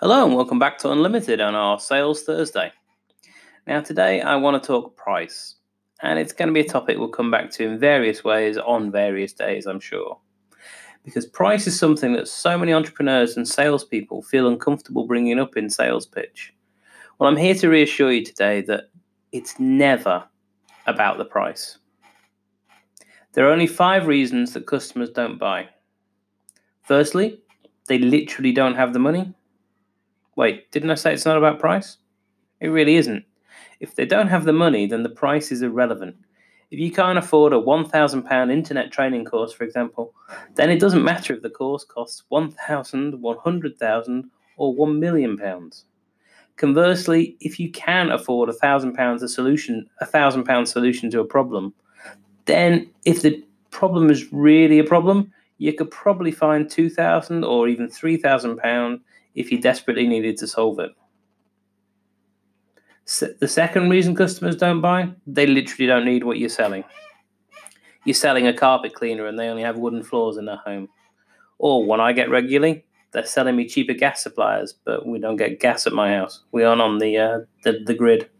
Hello and welcome back to Unlimited on our Sales Thursday. Now, today I want to talk price, and it's going to be a topic we'll come back to in various ways on various days, I'm sure. Because price is something that so many entrepreneurs and salespeople feel uncomfortable bringing up in sales pitch. Well, I'm here to reassure you today that it's never about the price. There are only five reasons that customers don't buy. Firstly, they literally don't have the money. Wait, didn't I say it's not about price? It really isn't. If they don't have the money, then the price is irrelevant. If you can't afford a £1,000 internet training course, for example, then it doesn't matter if the course costs £1,000, £100,000, or £1 million. Conversely, if you can afford a thousand pounds a solution, a thousand pound solution to a problem, then if the problem is really a problem, you could probably find two thousand or even three thousand pound if you desperately needed to solve it. The second reason customers don't buy, they literally don't need what you're selling. You're selling a carpet cleaner and they only have wooden floors in their home. Or when I get regularly, they're selling me cheaper gas suppliers, but we don't get gas at my house. We aren't on the, uh, the, the grid.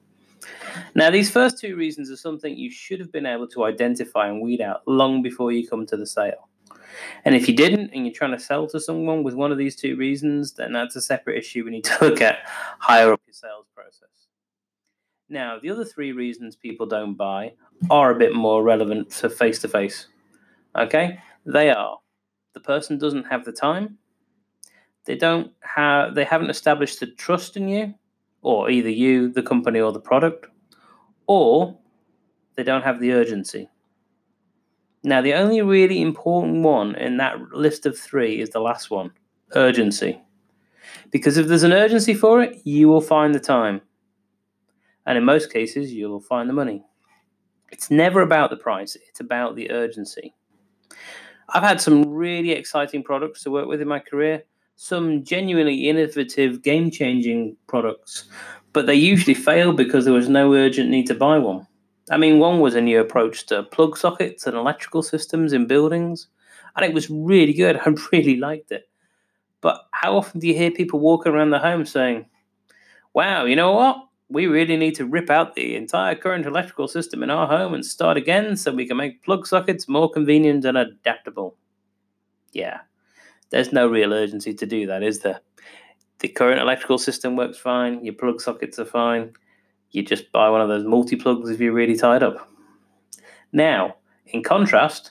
Now, these first two reasons are something you should have been able to identify and weed out long before you come to the sale. And if you didn't and you're trying to sell to someone with one of these two reasons, then that's a separate issue we need to look at higher up your sales process. Now, the other three reasons people don't buy are a bit more relevant for face to face. Okay? They are the person doesn't have the time, they don't have they haven't established the trust in you, or either you, the company, or the product, or they don't have the urgency. Now, the only really important one in that list of three is the last one urgency. Because if there's an urgency for it, you will find the time. And in most cases, you will find the money. It's never about the price, it's about the urgency. I've had some really exciting products to work with in my career, some genuinely innovative, game changing products, but they usually fail because there was no urgent need to buy one. I mean, one was a new approach to plug sockets and electrical systems in buildings, and it was really good. I really liked it. But how often do you hear people walking around the home saying, Wow, you know what? We really need to rip out the entire current electrical system in our home and start again so we can make plug sockets more convenient and adaptable. Yeah, there's no real urgency to do that, is there? The current electrical system works fine, your plug sockets are fine you just buy one of those multi plugs if you're really tied up. Now, in contrast,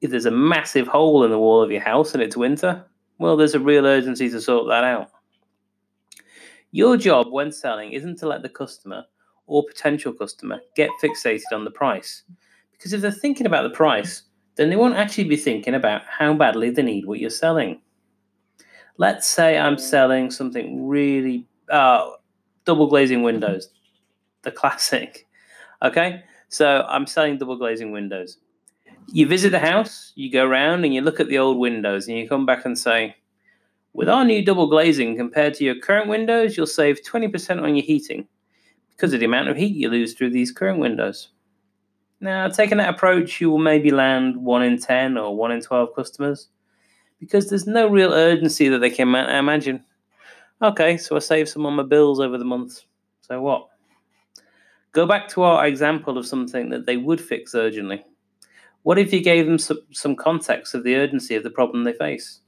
if there's a massive hole in the wall of your house and it's winter, well, there's a real urgency to sort that out. Your job when selling isn't to let the customer or potential customer get fixated on the price. Because if they're thinking about the price, then they won't actually be thinking about how badly they need what you're selling. Let's say I'm selling something really uh, double glazing windows the classic. Okay, so I'm selling double glazing windows. You visit the house, you go around and you look at the old windows, and you come back and say, with our new double glazing compared to your current windows, you'll save 20% on your heating because of the amount of heat you lose through these current windows. Now, taking that approach, you will maybe land 1 in 10 or 1 in 12 customers because there's no real urgency that they can imagine. Okay, so I save some on my bills over the month. So what? Go back to our example of something that they would fix urgently. What if you gave them some, some context of the urgency of the problem they face?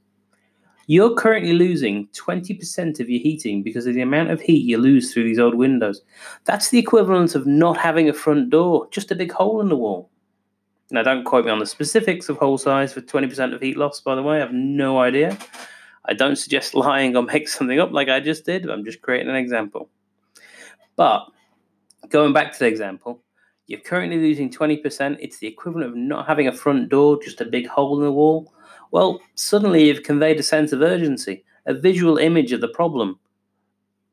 You're currently losing 20% of your heating because of the amount of heat you lose through these old windows. That's the equivalent of not having a front door, just a big hole in the wall. Now, don't quote me on the specifics of hole size for 20% of heat loss, by the way. I have no idea. I don't suggest lying or make something up like I just did. I'm just creating an example. But going back to the example, you're currently losing 20%. It's the equivalent of not having a front door, just a big hole in the wall. Well, suddenly you've conveyed a sense of urgency, a visual image of the problem.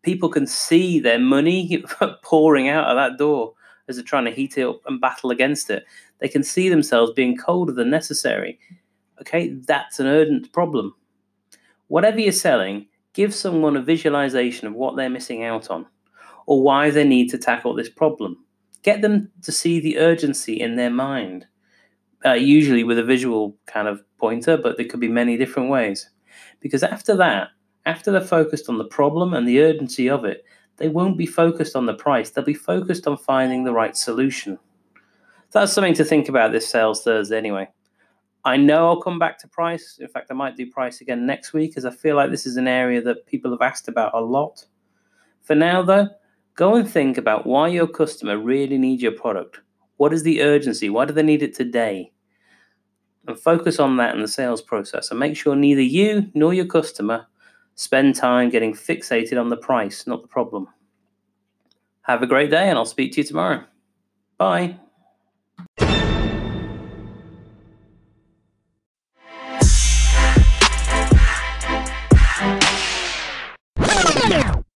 People can see their money pouring out of that door as they're trying to heat it up and battle against it. They can see themselves being colder than necessary. Okay, that's an urgent problem. Whatever you're selling, give someone a visualization of what they're missing out on or why they need to tackle this problem. Get them to see the urgency in their mind, uh, usually with a visual kind of pointer, but there could be many different ways. Because after that, After they're focused on the problem and the urgency of it, they won't be focused on the price. They'll be focused on finding the right solution. That's something to think about this Sales Thursday anyway. I know I'll come back to price. In fact, I might do price again next week as I feel like this is an area that people have asked about a lot. For now, though, go and think about why your customer really needs your product. What is the urgency? Why do they need it today? And focus on that in the sales process and make sure neither you nor your customer spend time getting fixated on the price, not the problem. Have a great day, and I'll speak to you tomorrow. Bye.